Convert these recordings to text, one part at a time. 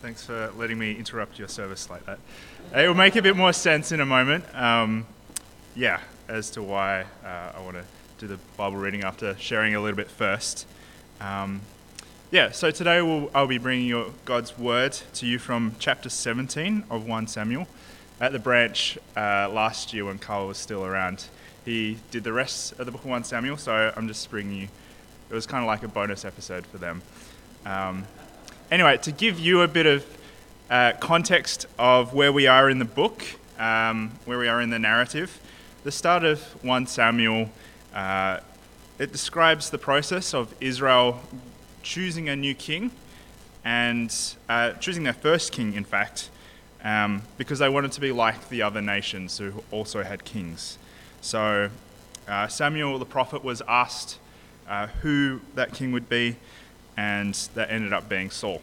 Thanks for letting me interrupt your service like that. It will make a bit more sense in a moment. Um, yeah, as to why uh, I want to do the Bible reading after sharing a little bit first. Um, yeah, so today we'll, I'll be bringing your God's word to you from chapter 17 of 1 Samuel. At the branch uh, last year when Carl was still around, he did the rest of the book of 1 Samuel, so I'm just bringing you. It was kind of like a bonus episode for them. Um, anyway, to give you a bit of uh, context of where we are in the book, um, where we are in the narrative, the start of 1 Samuel, uh, it describes the process of Israel choosing a new king and uh, choosing their first king, in fact, um, because they wanted to be like the other nations who also had kings. So uh, Samuel the prophet was asked uh, who that king would be, and that ended up being Saul.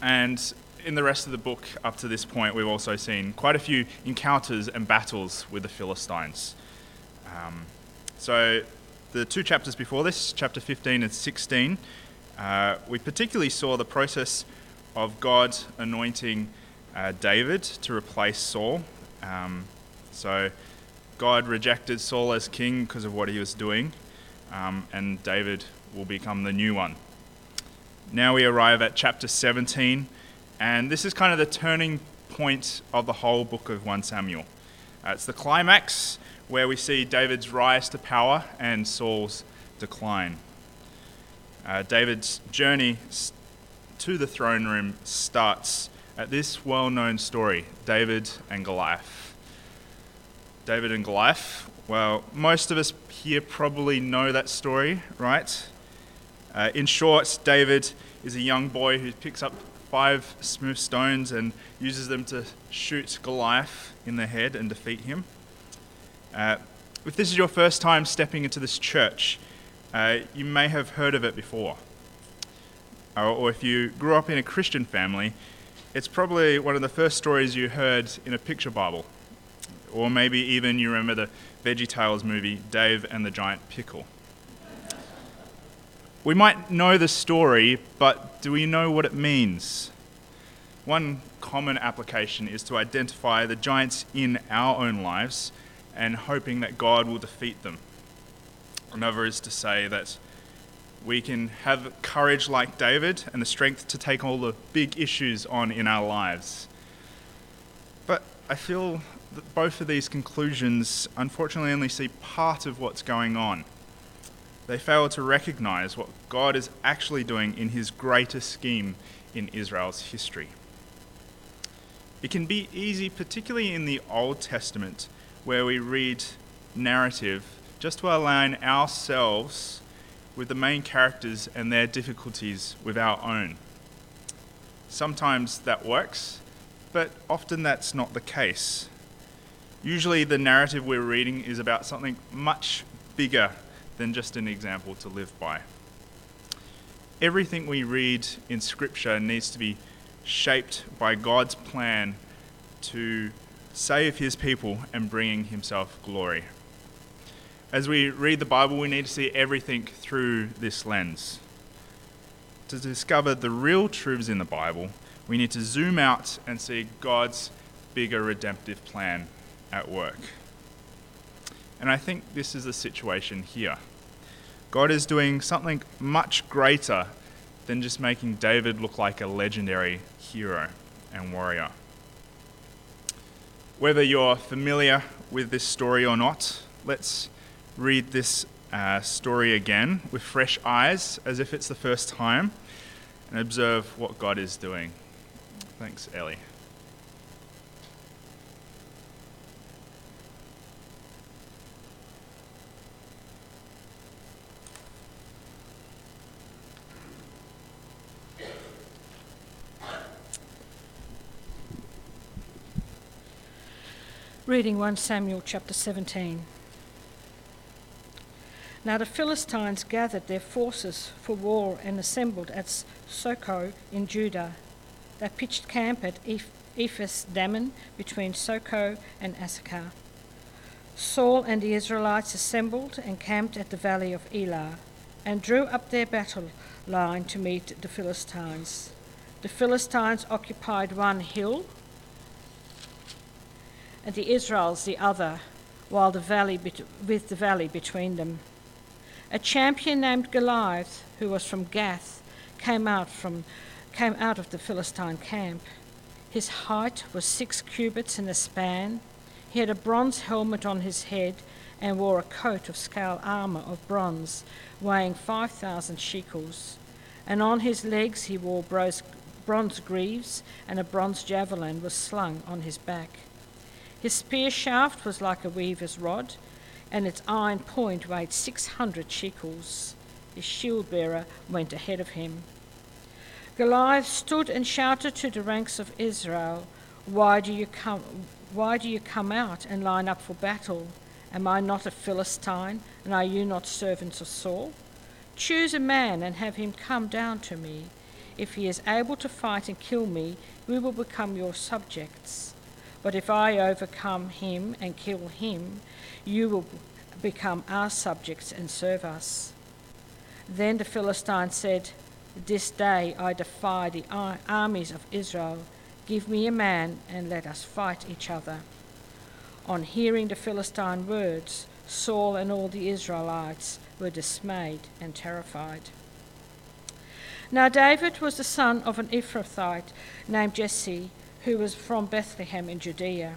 And in the rest of the book, up to this point, we've also seen quite a few encounters and battles with the Philistines. Um, so, the two chapters before this, chapter 15 and 16, uh, we particularly saw the process of God anointing uh, David to replace Saul. Um, so, God rejected Saul as king because of what he was doing, um, and David will become the new one. Now we arrive at chapter 17, and this is kind of the turning point of the whole book of 1 Samuel. Uh, it's the climax where we see David's rise to power and Saul's decline. Uh, David's journey to the throne room starts at this well known story David and Goliath. David and Goliath, well, most of us here probably know that story, right? Uh, in short, David is a young boy who picks up five smooth stones and uses them to shoot Goliath in the head and defeat him. Uh, if this is your first time stepping into this church, uh, you may have heard of it before. Or, or if you grew up in a Christian family, it's probably one of the first stories you heard in a picture Bible. Or maybe even you remember the VeggieTales movie, Dave and the Giant Pickle. We might know the story, but do we know what it means? One common application is to identify the giants in our own lives and hoping that God will defeat them. Another is to say that we can have courage like David and the strength to take all the big issues on in our lives. But I feel that both of these conclusions unfortunately only see part of what's going on they fail to recognize what God is actually doing in his greater scheme in Israel's history. It can be easy, particularly in the Old Testament, where we read narrative, just to align ourselves with the main characters and their difficulties with our own. Sometimes that works, but often that's not the case. Usually, the narrative we're reading is about something much bigger than just an example to live by. Everything we read in Scripture needs to be shaped by God's plan to save his people and bringing himself glory. As we read the Bible, we need to see everything through this lens. To discover the real truths in the Bible, we need to zoom out and see God's bigger redemptive plan at work. And I think this is the situation here. God is doing something much greater than just making David look like a legendary hero and warrior. Whether you're familiar with this story or not, let's read this uh, story again with fresh eyes as if it's the first time and observe what God is doing. Thanks, Ellie. Reading 1 Samuel chapter 17. Now the Philistines gathered their forces for war and assembled at Socoh in Judah. They pitched camp at Ephes Dammim between Socoh and Azekah. Saul and the Israelites assembled and camped at the valley of Elah and drew up their battle line to meet the Philistines. The Philistines occupied one hill, and the Israels the other, while the valley with the valley between them. A champion named Goliath, who was from Gath, came out from came out of the Philistine camp. His height was six cubits in a span. He had a bronze helmet on his head and wore a coat of scale armour of bronze, weighing 5,000 shekels. And on his legs he wore bronze greaves, and a bronze javelin was slung on his back. His spear shaft was like a weaver's rod, and its iron point weighed 600 shekels. His shield bearer went ahead of him. Goliath stood and shouted to the ranks of Israel, Why do you come, why do you come out and line up for battle? Am I not a Philistine, and are you not servants of Saul? Choose a man and have him come down to me. If he is able to fight and kill me, we will become your subjects. But if I overcome him and kill him, you will become our subjects and serve us. Then the Philistine said, This day I defy the armies of Israel. Give me a man and let us fight each other. On hearing the Philistine words, Saul and all the Israelites were dismayed and terrified. Now David was the son of an Ephrathite named Jesse, who was from Bethlehem in Judea.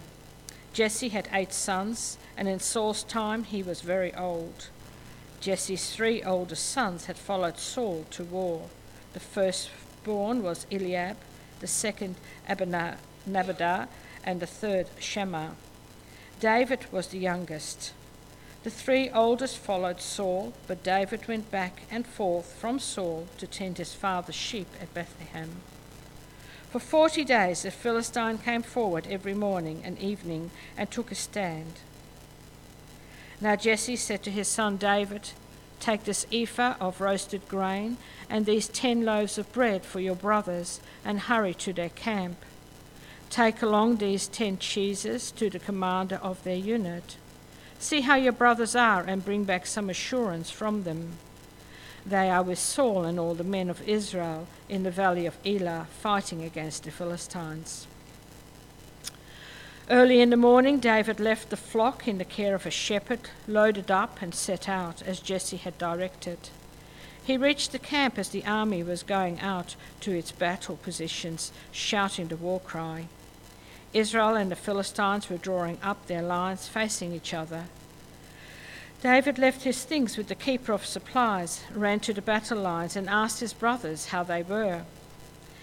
Jesse had eight sons, and in Saul's time he was very old. Jesse's three oldest sons had followed Saul to war. The firstborn was Eliab, the second Abinadab, and the third Shammah. David was the youngest. The three oldest followed Saul, but David went back and forth from Saul to tend his father's sheep at Bethlehem. For forty days the Philistine came forward every morning and evening and took a stand. Now Jesse said to his son David, Take this ephah of roasted grain and these ten loaves of bread for your brothers, and hurry to their camp. Take along these ten cheeses to the commander of their unit. See how your brothers are, and bring back some assurance from them. They are with Saul and all the men of Israel in the valley of Elah, fighting against the Philistines. Early in the morning, David left the flock in the care of a shepherd, loaded up, and set out as Jesse had directed. He reached the camp as the army was going out to its battle positions, shouting the war cry. Israel and the Philistines were drawing up their lines facing each other. David left his things with the keeper of supplies, ran to the battle lines, and asked his brothers how they were.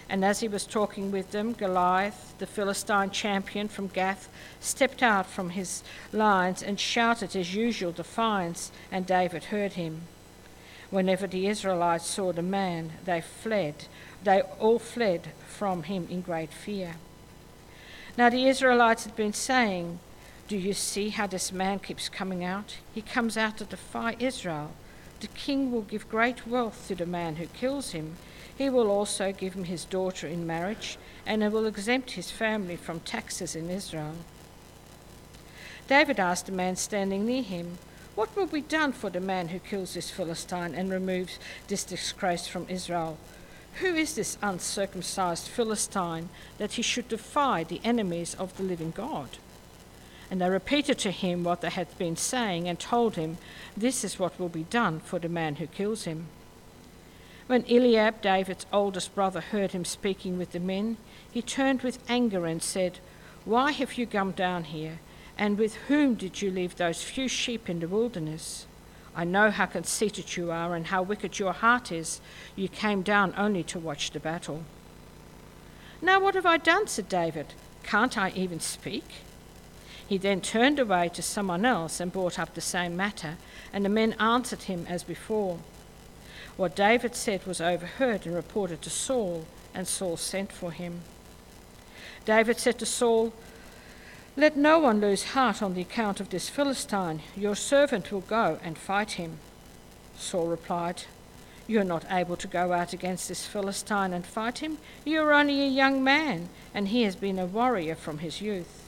And as he was talking with them, Goliath, the Philistine champion from Gath, stepped out from his lines and shouted his usual defiance, and David heard him. Whenever the Israelites saw the man, they fled. They all fled from him in great fear. Now the Israelites had been saying, Do you see how this man keeps coming out? He comes out to defy Israel. The king will give great wealth to the man who kills him. He will also give him his daughter in marriage, and he will exempt his family from taxes in Israel. David asked the man standing near him, What will be done for the man who kills this Philistine and removes this disgrace from Israel? Who is this uncircumcised Philistine that he should defy the enemies of the living God? And they repeated to him what they had been saying and told him, This is what will be done for the man who kills him. When Eliab, David's oldest brother, heard him speaking with the men, he turned with anger and said, Why have you come down here? And with whom did you leave those few sheep in the wilderness? I know how conceited you are and how wicked your heart is. You came down only to watch the battle. Now, what have I done? said David. Can't I even speak? He then turned away to someone else and brought up the same matter, and the men answered him as before. What David said was overheard and reported to Saul, and Saul sent for him. David said to Saul, let no one lose heart on the account of this Philistine. Your servant will go and fight him. Saul replied, You are not able to go out against this Philistine and fight him. You are only a young man, and he has been a warrior from his youth.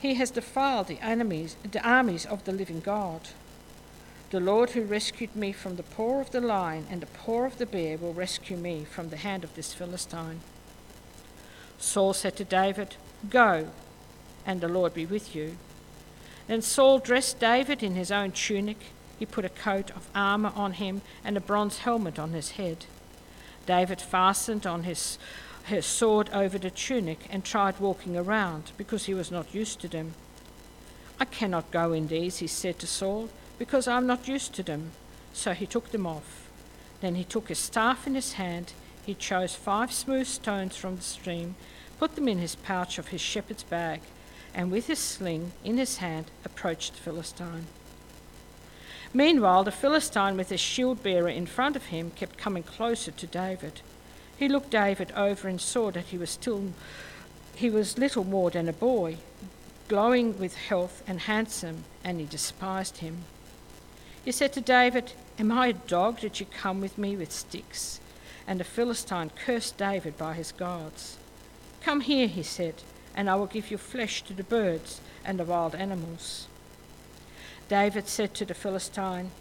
he has defiled the enemies, the armies of the living God. The Lord who rescued me from the paw of the lion and the paw of the bear will rescue me from the hand of this Philistine. Saul said to David, Go, and the Lord be with you. Then Saul dressed David in his own tunic. He put a coat of armour on him and a bronze helmet on his head. David fastened on his, his sword over the tunic and tried walking around because he was not used to them. I cannot go in these, he said to Saul, because I am not used to them. So he took them off. Then he took his staff in his hand. He chose five smooth stones from the stream put them in his pouch of his shepherd's bag, and with his sling in his hand approached the Philistine. Meanwhile, the Philistine, with his shield bearer in front of him, kept coming closer to David. He looked David over and saw that he was still he was little more than a boy, glowing with health and handsome, and he despised him. He said to David, Am I a dog that you come with me with sticks? And the Philistine cursed David by his gods. Come here, he said, and I will give you flesh to the birds and the wild animals. David said to the Philistine,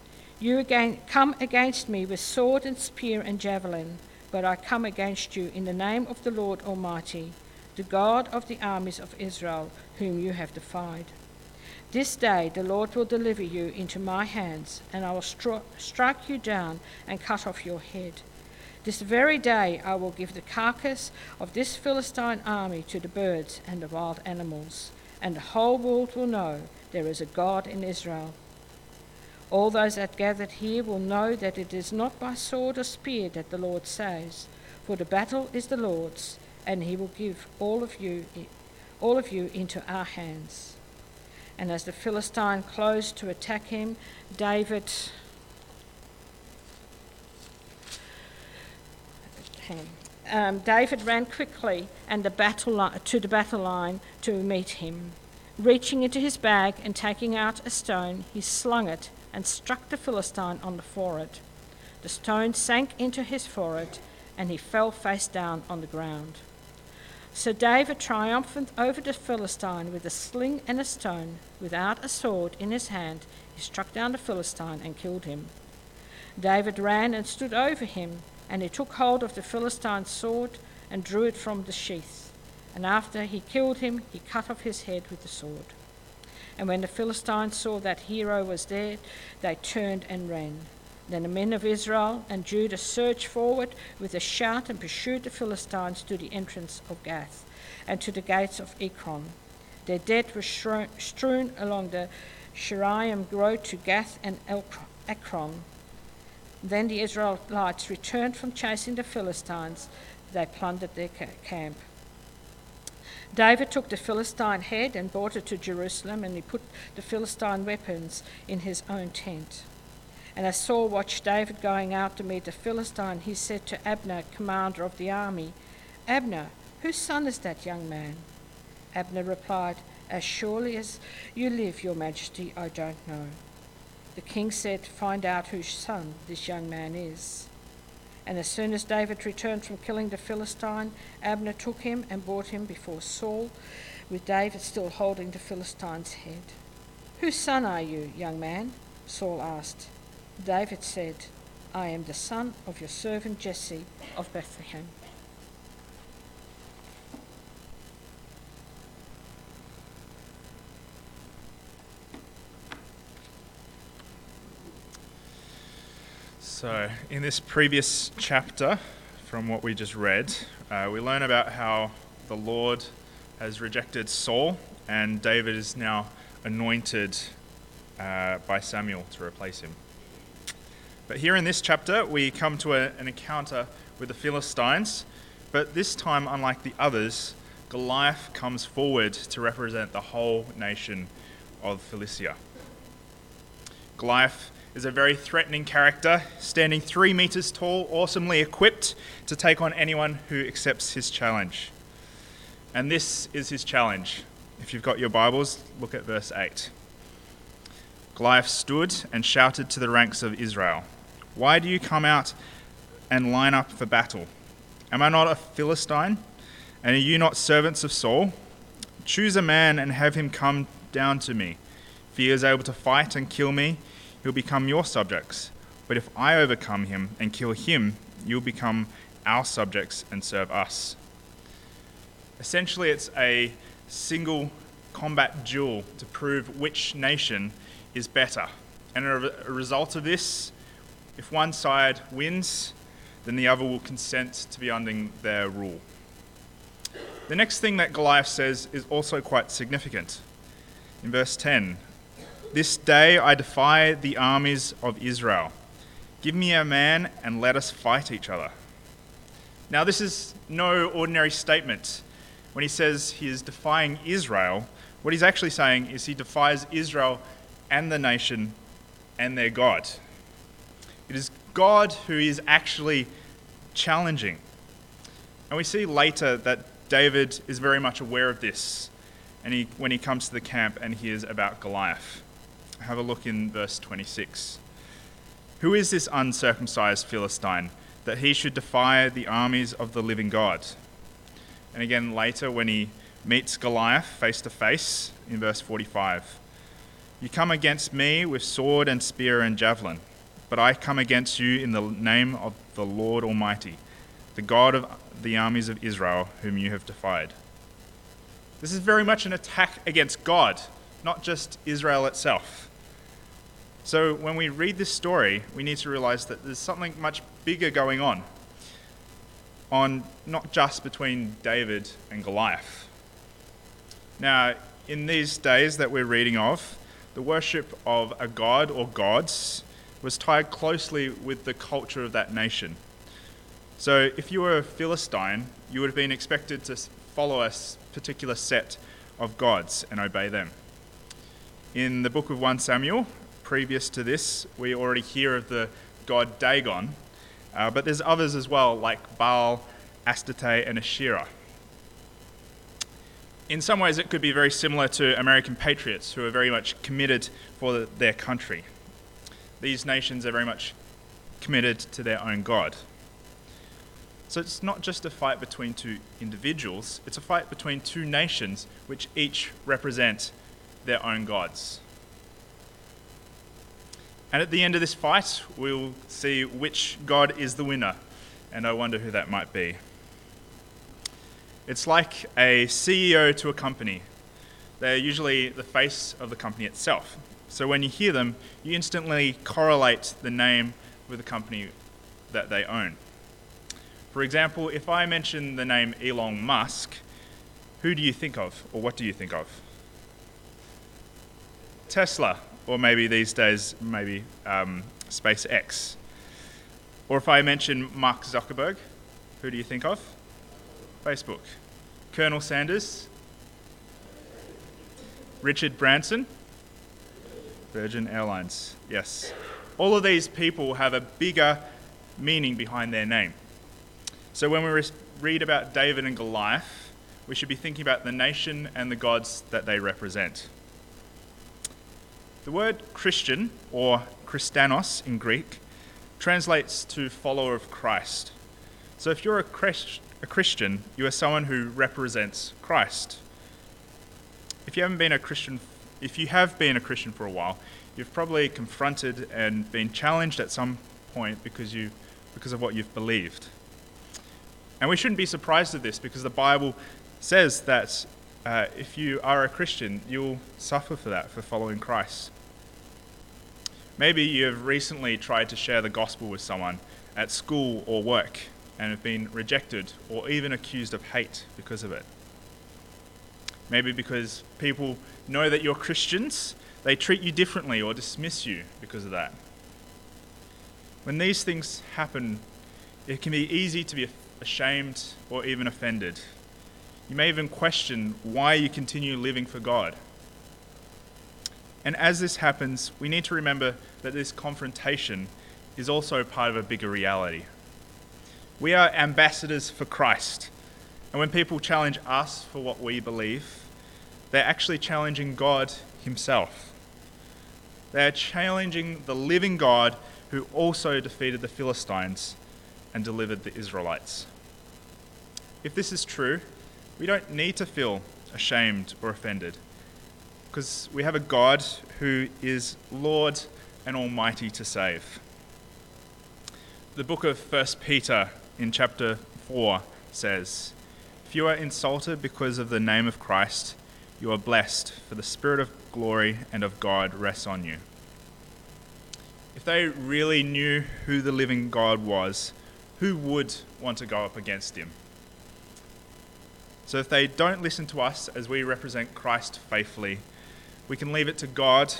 You again come against me with sword and spear and javelin, but I come against you in the name of the Lord Almighty, the God of the armies of Israel, whom you have defied. This day the Lord will deliver you into my hands, and I will stri- strike you down and cut off your head. This very day I will give the carcass of this Philistine army to the birds and the wild animals, and the whole world will know there is a God in Israel. All those that gathered here will know that it is not by sword or spear that the Lord saves, for the battle is the Lord's, and he will give all of you all of you into our hands. And as the Philistine closed to attack him, David um, David ran quickly and the battle li- to the battle line to meet him. Reaching into his bag and taking out a stone, he slung it and struck the Philistine on the forehead. The stone sank into his forehead and he fell face down on the ground. So David triumphed over the Philistine with a sling and a stone. Without a sword in his hand, he struck down the Philistine and killed him. David ran and stood over him and he took hold of the Philistine's sword and drew it from the sheath. And after he killed him, he cut off his head with the sword. And when the Philistines saw that hero was dead, they turned and ran. Then the men of Israel and Judah surged forward with a shout and pursued the Philistines to the entrance of Gath and to the gates of Ekron. Their dead were strewn along the Shaaraim road to Gath and Ekron then the Israelites returned from chasing the Philistines. They plundered their camp. David took the Philistine head and brought it to Jerusalem, and he put the Philistine weapons in his own tent. And as Saul watched David going out to meet the Philistine, he said to Abner, commander of the army, Abner, whose son is that young man? Abner replied, As surely as you live, your majesty, I don't know. The king said, Find out whose son this young man is. And as soon as David returned from killing the Philistine, Abner took him and brought him before Saul, with David still holding the Philistine's head. Whose son are you, young man? Saul asked. David said, I am the son of your servant Jesse of Bethlehem. So, in this previous chapter, from what we just read, uh, we learn about how the Lord has rejected Saul and David is now anointed uh, by Samuel to replace him. But here in this chapter, we come to a, an encounter with the Philistines, but this time, unlike the others, Goliath comes forward to represent the whole nation of Philistia. Goliath is a very threatening character, standing three meters tall, awesomely equipped to take on anyone who accepts his challenge. And this is his challenge. If you've got your Bibles, look at verse 8. Goliath stood and shouted to the ranks of Israel, Why do you come out and line up for battle? Am I not a Philistine? And are you not servants of Saul? Choose a man and have him come down to me. If he is able to fight and kill me, he'll become your subjects. But if I overcome him and kill him, you'll become our subjects and serve us. Essentially, it's a single combat duel to prove which nation is better. And a result of this, if one side wins, then the other will consent to be under their rule. The next thing that Goliath says is also quite significant. In verse 10, This day I defy the armies of Israel. Give me a man and let us fight each other. Now, this is no ordinary statement. When he says he is defying Israel, what he's actually saying is he defies Israel and the nation and their God. It is God who is actually challenging. And we see later that David is very much aware of this and he, when he comes to the camp and hears about Goliath. Have a look in verse 26. Who is this uncircumcised Philistine that he should defy the armies of the living God? And again later when he meets Goliath face to face in verse 45. You come against me with sword and spear and javelin, but I come against you in the name of the Lord Almighty, the God of the armies of Israel, whom you have defied. This is very much an attack against God, not just Israel itself. So when we read this story, we need to realize that there's something much bigger going on, on not just between David and Goliath. Now, in these days that we're reading of, the worship of a god or gods was tied closely with the culture of that nation. So, if you were a Philistine, you would have been expected to follow a particular set of gods and obey them. In the book of 1 Samuel, previous to this, we already hear of the god Dagon, uh, but there's others as well, like Baal, Astarte, and Asherah in some ways, it could be very similar to American patriots who are very much committed for their country. These nations are very much committed to their own God. So it's not just a fight between two individuals, it's a fight between two nations which each represent their own gods. And at the end of this fight, we'll see which God is the winner, and I wonder who that might be. It's like a CEO to a company. They're usually the face of the company itself. So when you hear them, you instantly correlate the name with the company that they own. For example, if I mention the name Elon Musk, who do you think of, or what do you think of? Tesla, or maybe these days, maybe um, SpaceX. Or if I mention Mark Zuckerberg, who do you think of? Facebook. Colonel Sanders. Richard Branson. Virgin Airlines. Yes. All of these people have a bigger meaning behind their name. So when we read about David and Goliath, we should be thinking about the nation and the gods that they represent. The word Christian, or Christanos in Greek, translates to follower of Christ. So if you're a Christ, a Christian, you are someone who represents Christ. If you haven't been a Christian, if you have been a Christian for a while, you've probably confronted and been challenged at some point because you because of what you've believed. And we shouldn't be surprised at this because the Bible says that uh, if you are a Christian, you'll suffer for that, for following Christ. Maybe you have recently tried to share the gospel with someone at school or work, and have been rejected or even accused of hate because of it. Maybe because people know that you're Christians, they treat you differently or dismiss you because of that. When these things happen, it can be easy to be ashamed or even offended. You may even question why you continue living for God. And as this happens, we need to remember that this confrontation is also part of a bigger reality. We are ambassadors for Christ. And when people challenge us for what we believe, they're actually challenging God Himself. They're challenging the living God who also defeated the Philistines and delivered the Israelites. If this is true, we don't need to feel ashamed or offended because we have a God who is Lord and Almighty to save. The book of 1 Peter in chapter 4 says, If you are insulted because of the name of Christ, you are blessed, for the Spirit of glory and of God rests on you. If they really knew who the living God was, who would want to go up against him? So if they don't listen to us as we represent Christ faithfully, we can leave it to God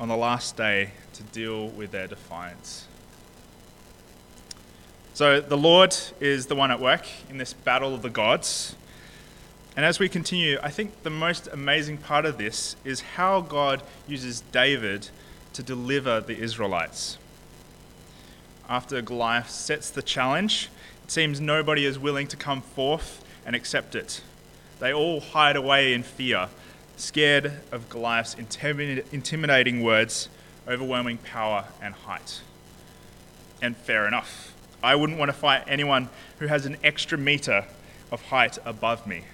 on the last day to deal with their defiance. So the Lord is the one at work in this battle of the gods. And as we continue, I think the most amazing part of this is how God uses David to deliver the Israelites. After Goliath sets the challenge, it seems nobody is willing to come forth and accept it. They all hide away in fear, scared of Goliath's intimidating words, overwhelming power, and height. And fair enough. I wouldn't want to fight anyone who has an extra meter of height above me.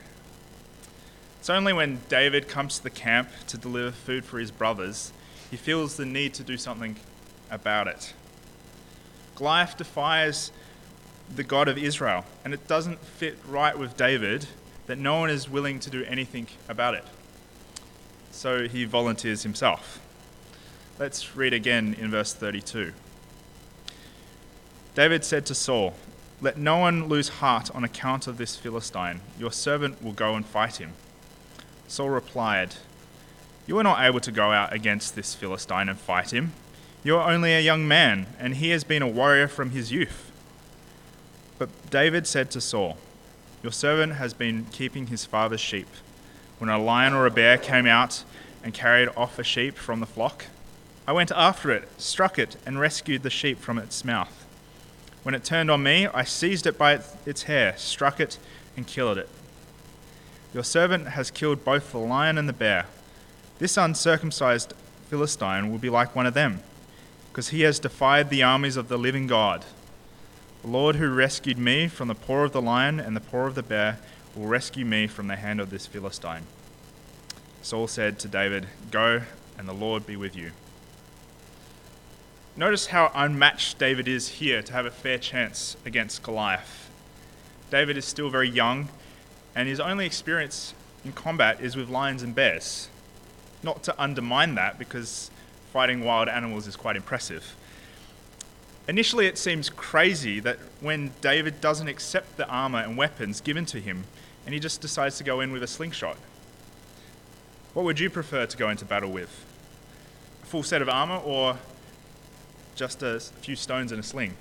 It's only when David comes to the camp to deliver food for his brothers, he feels the need to do something about it. Goliath defies the God of Israel, and it doesn't fit right with David that no one is willing to do anything about it. So he volunteers himself. Let's read again in verse 32. David said to Saul, Let no one lose heart on account of this Philistine. Your servant will go and fight him. Saul replied, You are not able to go out against this Philistine and fight him. You are only a young man, and he has been a warrior from his youth. But David said to Saul, Your servant has been keeping his father's sheep. When a lion or a bear came out and carried off a sheep from the flock, I went after it, struck it, and rescued the sheep from its mouth. When it turned on me, I seized it by its hair, struck it, and killed it. Your servant has killed both the lion and the bear. This uncircumcised Philistine will be like one of them, because he has defied the armies of the living God. The Lord who rescued me from the paw of the lion and the paw of the bear will rescue me from the hand of this Philistine. Saul said to David, Go, and the Lord be with you. Notice how unmatched David is here to have a fair chance against Goliath. David is still very young and his only experience in combat is with lions and bears. Not to undermine that, because fighting wild animals is quite impressive. Initially, it seems crazy that when David doesn't accept the armor and weapons given to him, and he just decides to go in with a slingshot. What would you prefer to go into battle with? A full set of armor or just a few stones and a sling?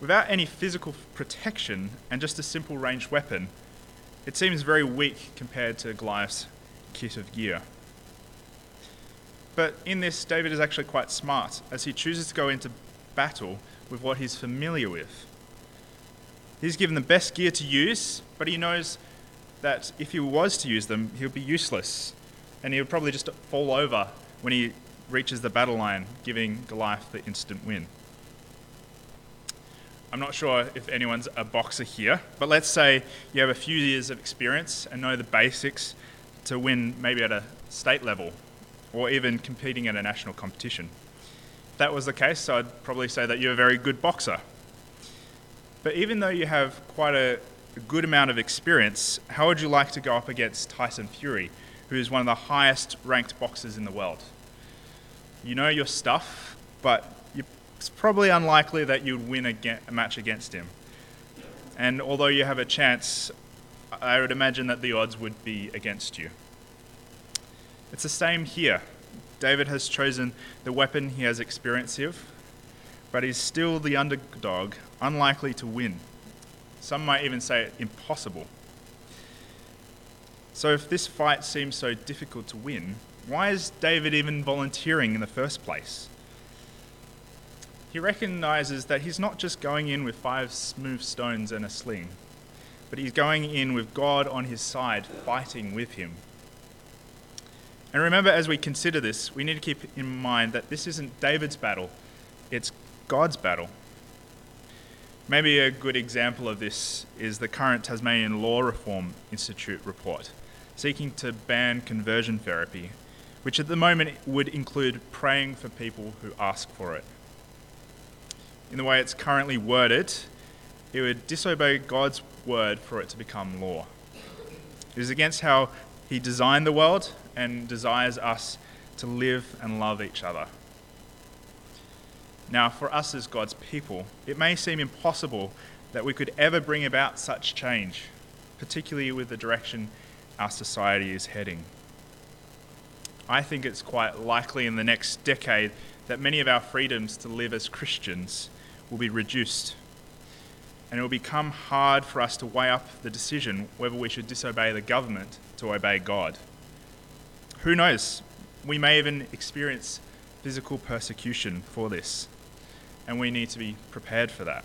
Without any physical protection and just a simple ranged weapon, it seems very weak compared to Goliath's kit of gear. But in this, David is actually quite smart as he chooses to go into battle with what he's familiar with. He's given the best gear to use, but he knows that if he was to use them, he'll be useless and he would probably just fall over when he reaches the battle line, giving Goliath the instant win. I'm not sure if anyone's a boxer here, but let's say you have a few years of experience and know the basics to win maybe at a state level or even competing at a national competition. If that was the case, I'd probably say that you're a very good boxer. But even though you have quite a good amount of experience, how would you like to go up against Tyson Fury, who is one of the highest ranked boxers in the world? You know your stuff, but it's probably unlikely that you'd win a, match against him. And although you have a chance, I would imagine that the odds would be against you. It's the same here. David has chosen the weapon he has experience with, but he's still the underdog, unlikely to win. Some might even say impossible. So, if this fight seems so difficult to win, why is David even volunteering in the first place? he recognizes that he's not just going in with five smooth stones and a sling, but he's going in with God on his side, fighting with him. And remember, as we consider this, we need to keep in mind that this isn't David's battle, it's God's battle. Maybe a good example of this is the current Tasmanian Law Reform Institute report, seeking to ban conversion therapy, which at the moment would include praying for people who ask for it. In the way it's currently worded, it would disobey God's word for it to become law. It is against how He designed the world and desires us to live and love each other. Now, for us as God's people, it may seem impossible that we could ever bring about such change, particularly with the direction our society is heading. I think it's quite likely in the next decade that many of our freedoms to live as Christians will be reduced. And it will become hard for us to weigh up the decision whether we should disobey the government to obey God. Who knows? We may even experience physical persecution for this, and we need to be prepared for that.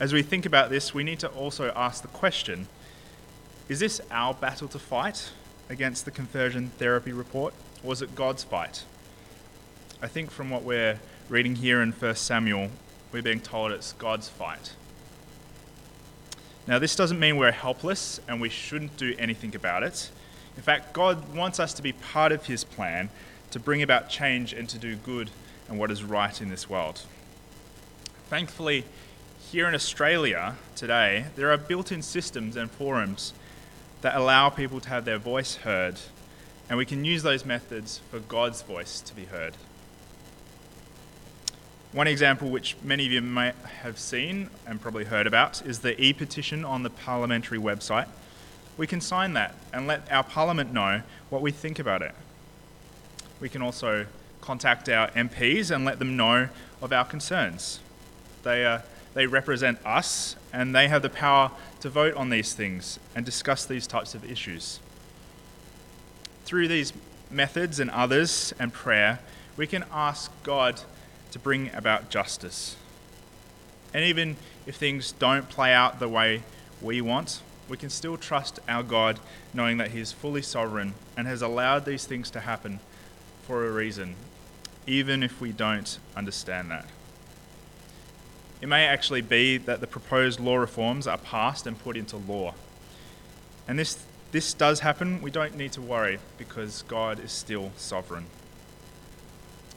As we think about this, we need to also ask the question is this our battle to fight against the conversion therapy report, or is it God's fight? I think from what we're reading here in 1 Samuel, we're being told it's God's fight. Now, this doesn't mean we're helpless and we shouldn't do anything about it. In fact, God wants us to be part of His plan to bring about change and to do good and what is right in this world. Thankfully, here in Australia today, there are built in systems and forums that allow people to have their voice heard, and we can use those methods for God's voice to be heard. One example, which many of you may have seen and probably heard about, is the e petition on the parliamentary website we can sign that and let our Parliament know what we think about it. We can also contact our MPs and let them know of our concerns. They, uh, they represent us and they have the power to vote on these things and discuss these types of issues. Through these methods and others and prayer, we can ask God to bring about justice. And even if things don't play out the way we want, we can still trust our God knowing that He is fully sovereign and has allowed these things to happen for a reason, even if we don't understand that. It may actually be that the proposed law reforms are passed and put into law. And this, this does happen, we don't need to worry because God is still sovereign.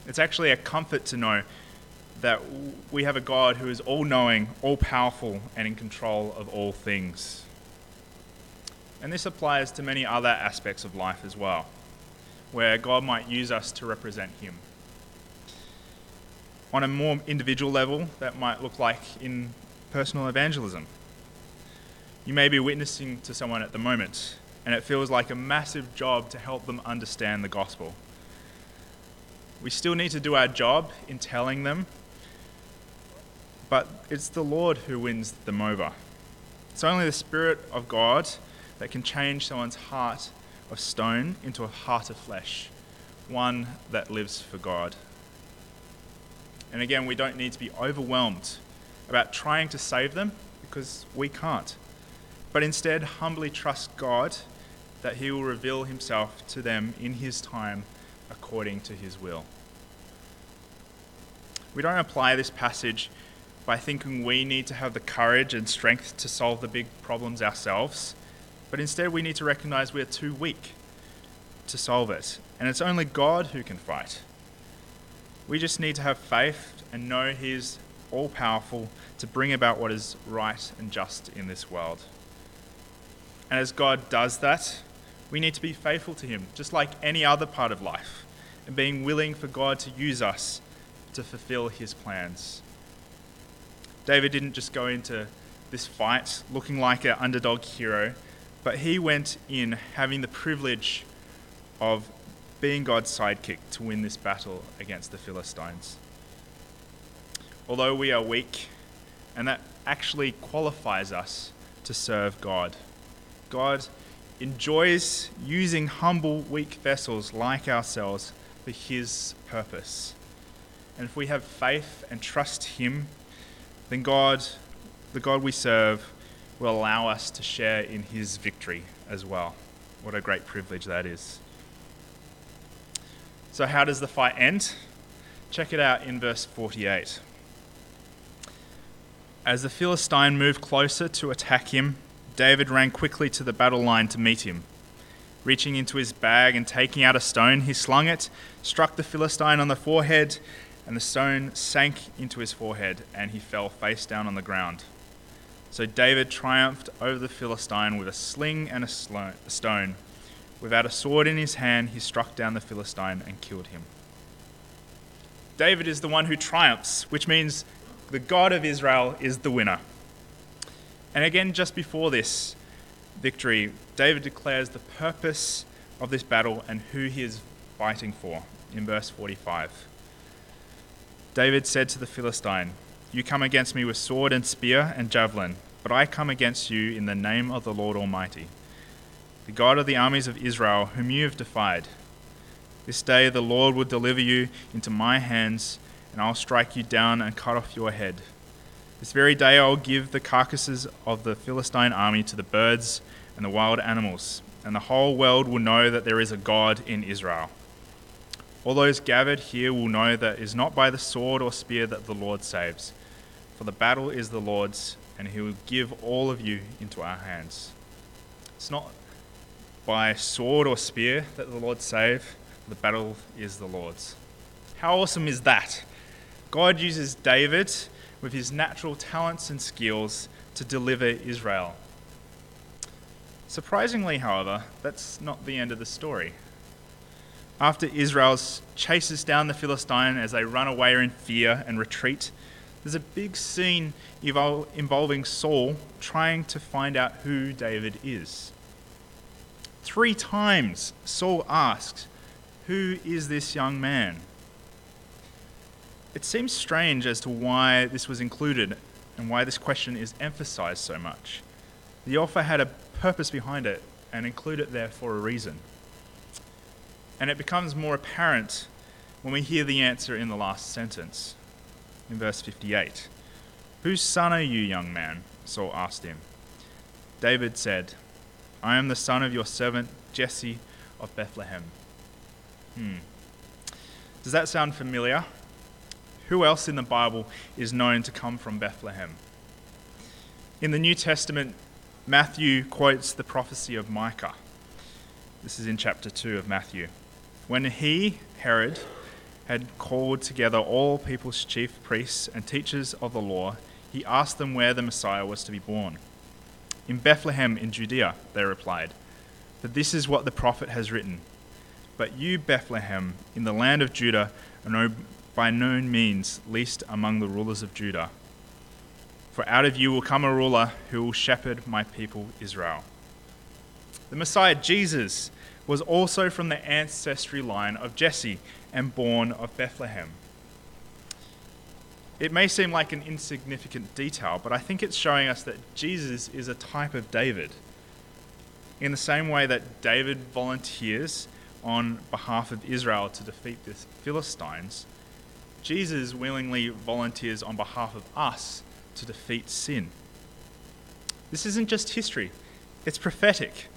It's actually a comfort to know that we have a God who is all knowing, all powerful, and in control of all things. And this applies to many other aspects of life as well, where God might use us to represent Him. On a more individual level, that might look like in personal evangelism. You may be witnessing to someone at the moment, and it feels like a massive job to help them understand the gospel. We still need to do our job in telling them, but it's the Lord who wins them over. It's only the Spirit of God that can change someone's heart of stone into a heart of flesh, one that lives for God. And again, we don't need to be overwhelmed about trying to save them because we can't, but instead humbly trust God that He will reveal Himself to them in His time according to His will. We don't apply this passage by thinking we need to have the courage and strength to solve the big problems ourselves but instead, we need to recognize we are too weak to solve it, and it's only God who can fight. We just need to have faith and know He's all powerful to bring about what is right and just in this world. And as God does that, we need to be faithful to Him, just like any other part of life, and being willing for God to use us to fulfill His plans. David didn't just go into this fight looking like an underdog hero but he went in having the privilege of being God's sidekick to win this battle against the Philistines. Although we are weak, and that actually qualifies us to serve God. God enjoys using humble, weak vessels like ourselves for his purpose. And if we have faith and trust Him, then God, the God we serve, will allow us to share in His victory as well. What a great privilege that is. So, how does the fight end? Check it out in verse 48. As the Philistine moved closer to attack him, David ran quickly to the battle line to meet him. Reaching into his bag and taking out a stone, he slung it, struck the Philistine on the forehead, and the stone sank into his forehead, and he fell face down on the ground. So David triumphed over the Philistine with a sling and a stone. Without a sword in his hand, he struck down the Philistine and killed him. David is the one who triumphs, which means the God of Israel is the winner. And again, just before this victory, David declares the purpose of this battle and who he is fighting for in verse 45. David said to the Philistine, You come against me with sword and spear and javelin, but I come against you in the name of the Lord Almighty, the God of the armies of Israel, whom you have defied. This day the Lord will deliver you into my hands, and I'll strike you down and cut off your head. This very day I will give the carcasses of the Philistine army to the birds and the wild animals, and the whole world will know that there is a God in Israel. All those gathered here will know that it is not by the sword or spear that the Lord saves, for the battle is the Lord's, and he will give all of you into our hands. It's not by sword or spear that the Lord save. the battle is the Lord's. How awesome is that? God uses David with his natural talents and skills to deliver Israel. Surprisingly, however, that's not the end of the story. After Israel chases down the Philistine as they run away in fear and retreat, there's a big scene involving Saul trying to find out who David is. Three times Saul asks, who is this young man? It seems strange as to why this was included and why this question is emphasized so much. The author had a purpose behind it and included it there for a reason. And it becomes more apparent when we hear the answer in the last sentence, in verse 58. Whose son are you, young man? Saul asked him. David said, I am the son of your servant Jesse of Bethlehem. Hmm. Does that sound familiar? Who else in the Bible is known to come from Bethlehem? In the New Testament, Matthew quotes the prophecy of Micah. This is in chapter 2 of Matthew. When he, Herod, had called together all people's chief priests and teachers of the law, he asked them where the Messiah was to be born. In Bethlehem in Judea, they replied, for this is what the prophet has written. But you, Bethlehem, in the land of Judah, are by no means least among the rulers of Judah. For out of you will come a ruler who will shepherd my people Israel. The Messiah, Jesus, was also from the ancestry line of Jesse and born of Bethlehem. It may seem like an insignificant detail, but I think it's showing us that Jesus is a type of David. In the same way that David volunteers on behalf of Israel to defeat the Philistines, Jesus willingly volunteers on behalf of us to defeat sin. This isn't just history, it's prophetic.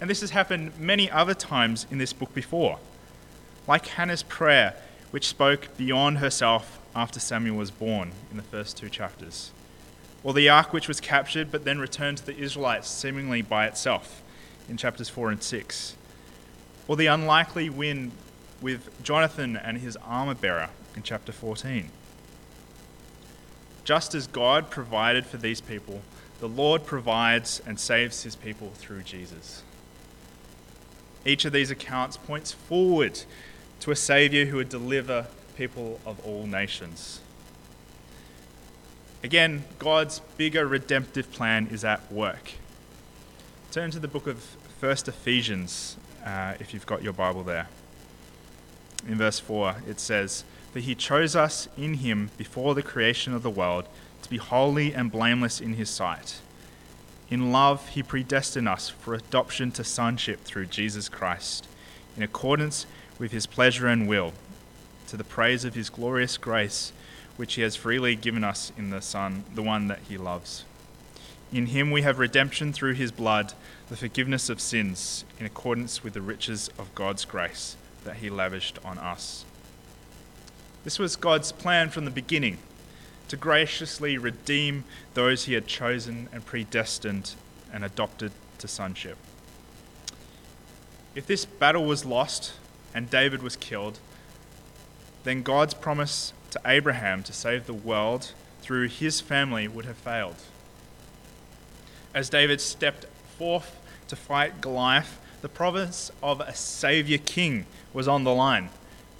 And this has happened many other times in this book before. Like Hannah's prayer, which spoke beyond herself after Samuel was born in the first two chapters. Or the ark, which was captured but then returned to the Israelites seemingly by itself in chapters 4 and 6 or the unlikely win with Jonathan and his armor bearer in chapter 14. Just as God provided for these people, the Lord provides and saves his people through Jesus. Each of these accounts points forward to a Savior who would deliver people of all nations. Again, God's bigger redemptive plan is at work. Turn to the book of 1st Ephesians uh, if you've got your Bible there. In verse 4, it says, For he chose us in him before the creation of the world to be holy and blameless in his sight. In love, he predestined us for adoption to sonship through Jesus Christ, in accordance with his pleasure and will, to the praise of his glorious grace, which he has freely given us in the Son, the one that he loves. In him we have redemption through his blood, the forgiveness of sins, in accordance with the riches of God's grace that he lavished on us. This was God's plan from the beginning to graciously redeem those he had chosen and predestined and adopted to sonship. If this battle was lost and David was killed, then God's promise to Abraham to save the world through his family would have failed. As David stepped forth to fight Goliath, the promise of a Saviour King was on the line,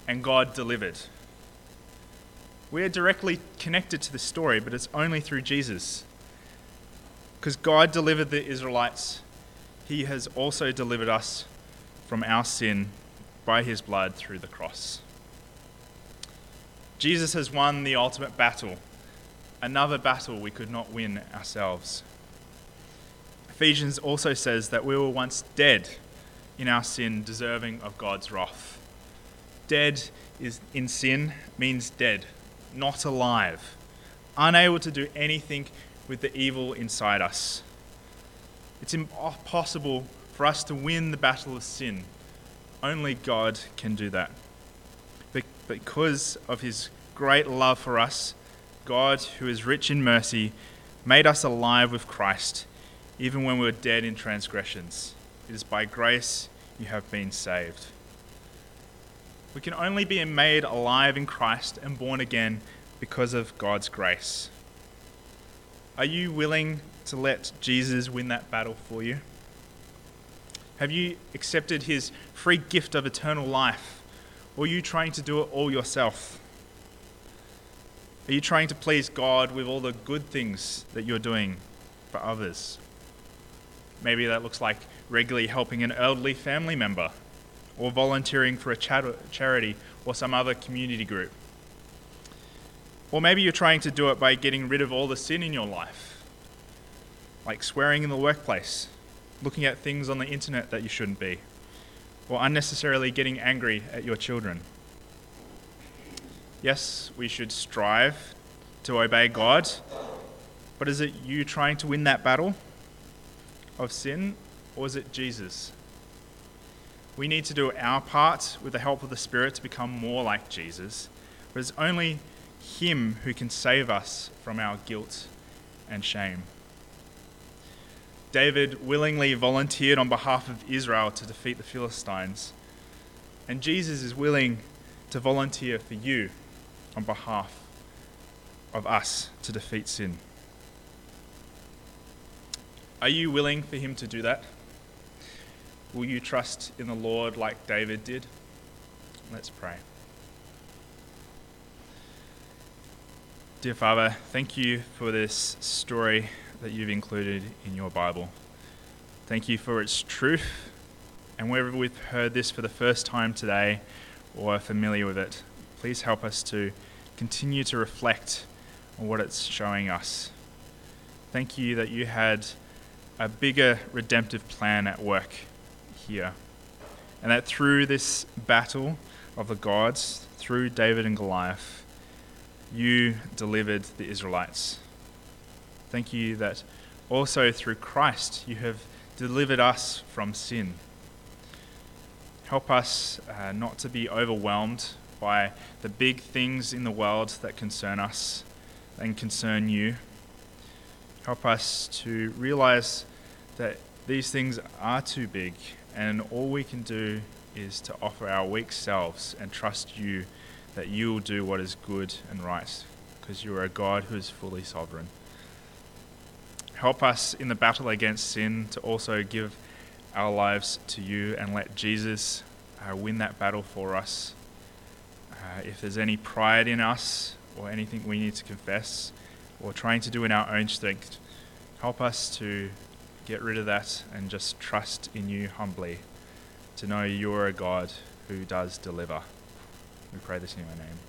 and God delivered. We are directly connected to this story, but it's only through Jesus. Because God delivered the Israelites, He has also delivered us from our sin by His blood through the cross. Jesus has won the ultimate battle, another battle we could not win ourselves. Ephesians also says that we were once dead in our sin, deserving of God's wrath. Dead is in sin means dead not alive, unable to do anything with the evil inside us. It's impossible for us to win the battle of sin. Only God can do that. Because of his great love for us, God, who is rich in mercy, made us alive with Christ, even when we were dead in transgressions. It is by grace you have been saved. We can only be made alive in Christ and born again because of God's grace. Are you willing to let Jesus win that battle for you? Have you accepted his free gift of eternal life? Or are you trying to do it all yourself? Are you trying to please God with all the good things that you're doing for others? Maybe that looks like regularly helping an elderly family member or volunteering for a charity or some other community group. Or maybe you're trying to do it by getting rid of all the sin in your life, like swearing in the workplace, looking at things on the internet that you shouldn't be, or unnecessarily getting angry at your children. Yes, we should strive to obey God, but is it you trying to win that battle of sin, or is it Jesus? We need to do our part with the help of the Spirit to become more like Jesus. But it's only Him who can save us from our guilt and shame. David willingly volunteered on behalf of Israel to defeat the Philistines. And Jesus is willing to volunteer for you on behalf of us to defeat sin. Are you willing for him to do that? Will you trust in the Lord like David did? Let's pray. Dear Father, thank you for this story that you've included in your Bible. Thank you for its truth. And wherever we've heard this for the first time today or are familiar with it, please help us to continue to reflect on what it's showing us. Thank you that you had a bigger redemptive plan at work here. And that through this battle of the gods, through David and Goliath, you delivered the Israelites. Thank you that also through Christ you have delivered us from sin. Help us uh, not to be overwhelmed by the big things in the world that concern us and concern you. Help us to realize that these things are too big and all we can do is to offer our weak selves and trust you that you will do what is good and right, because you are a God who is fully sovereign. Help us in the battle against sin to also give our lives to you and let Jesus uh, win that battle for us. Uh, if there's any pride in us or anything we need to confess or trying to do in our own strength, help us to get rid of that and just trust in you humbly to know you're a God who does deliver. We pray this in your name.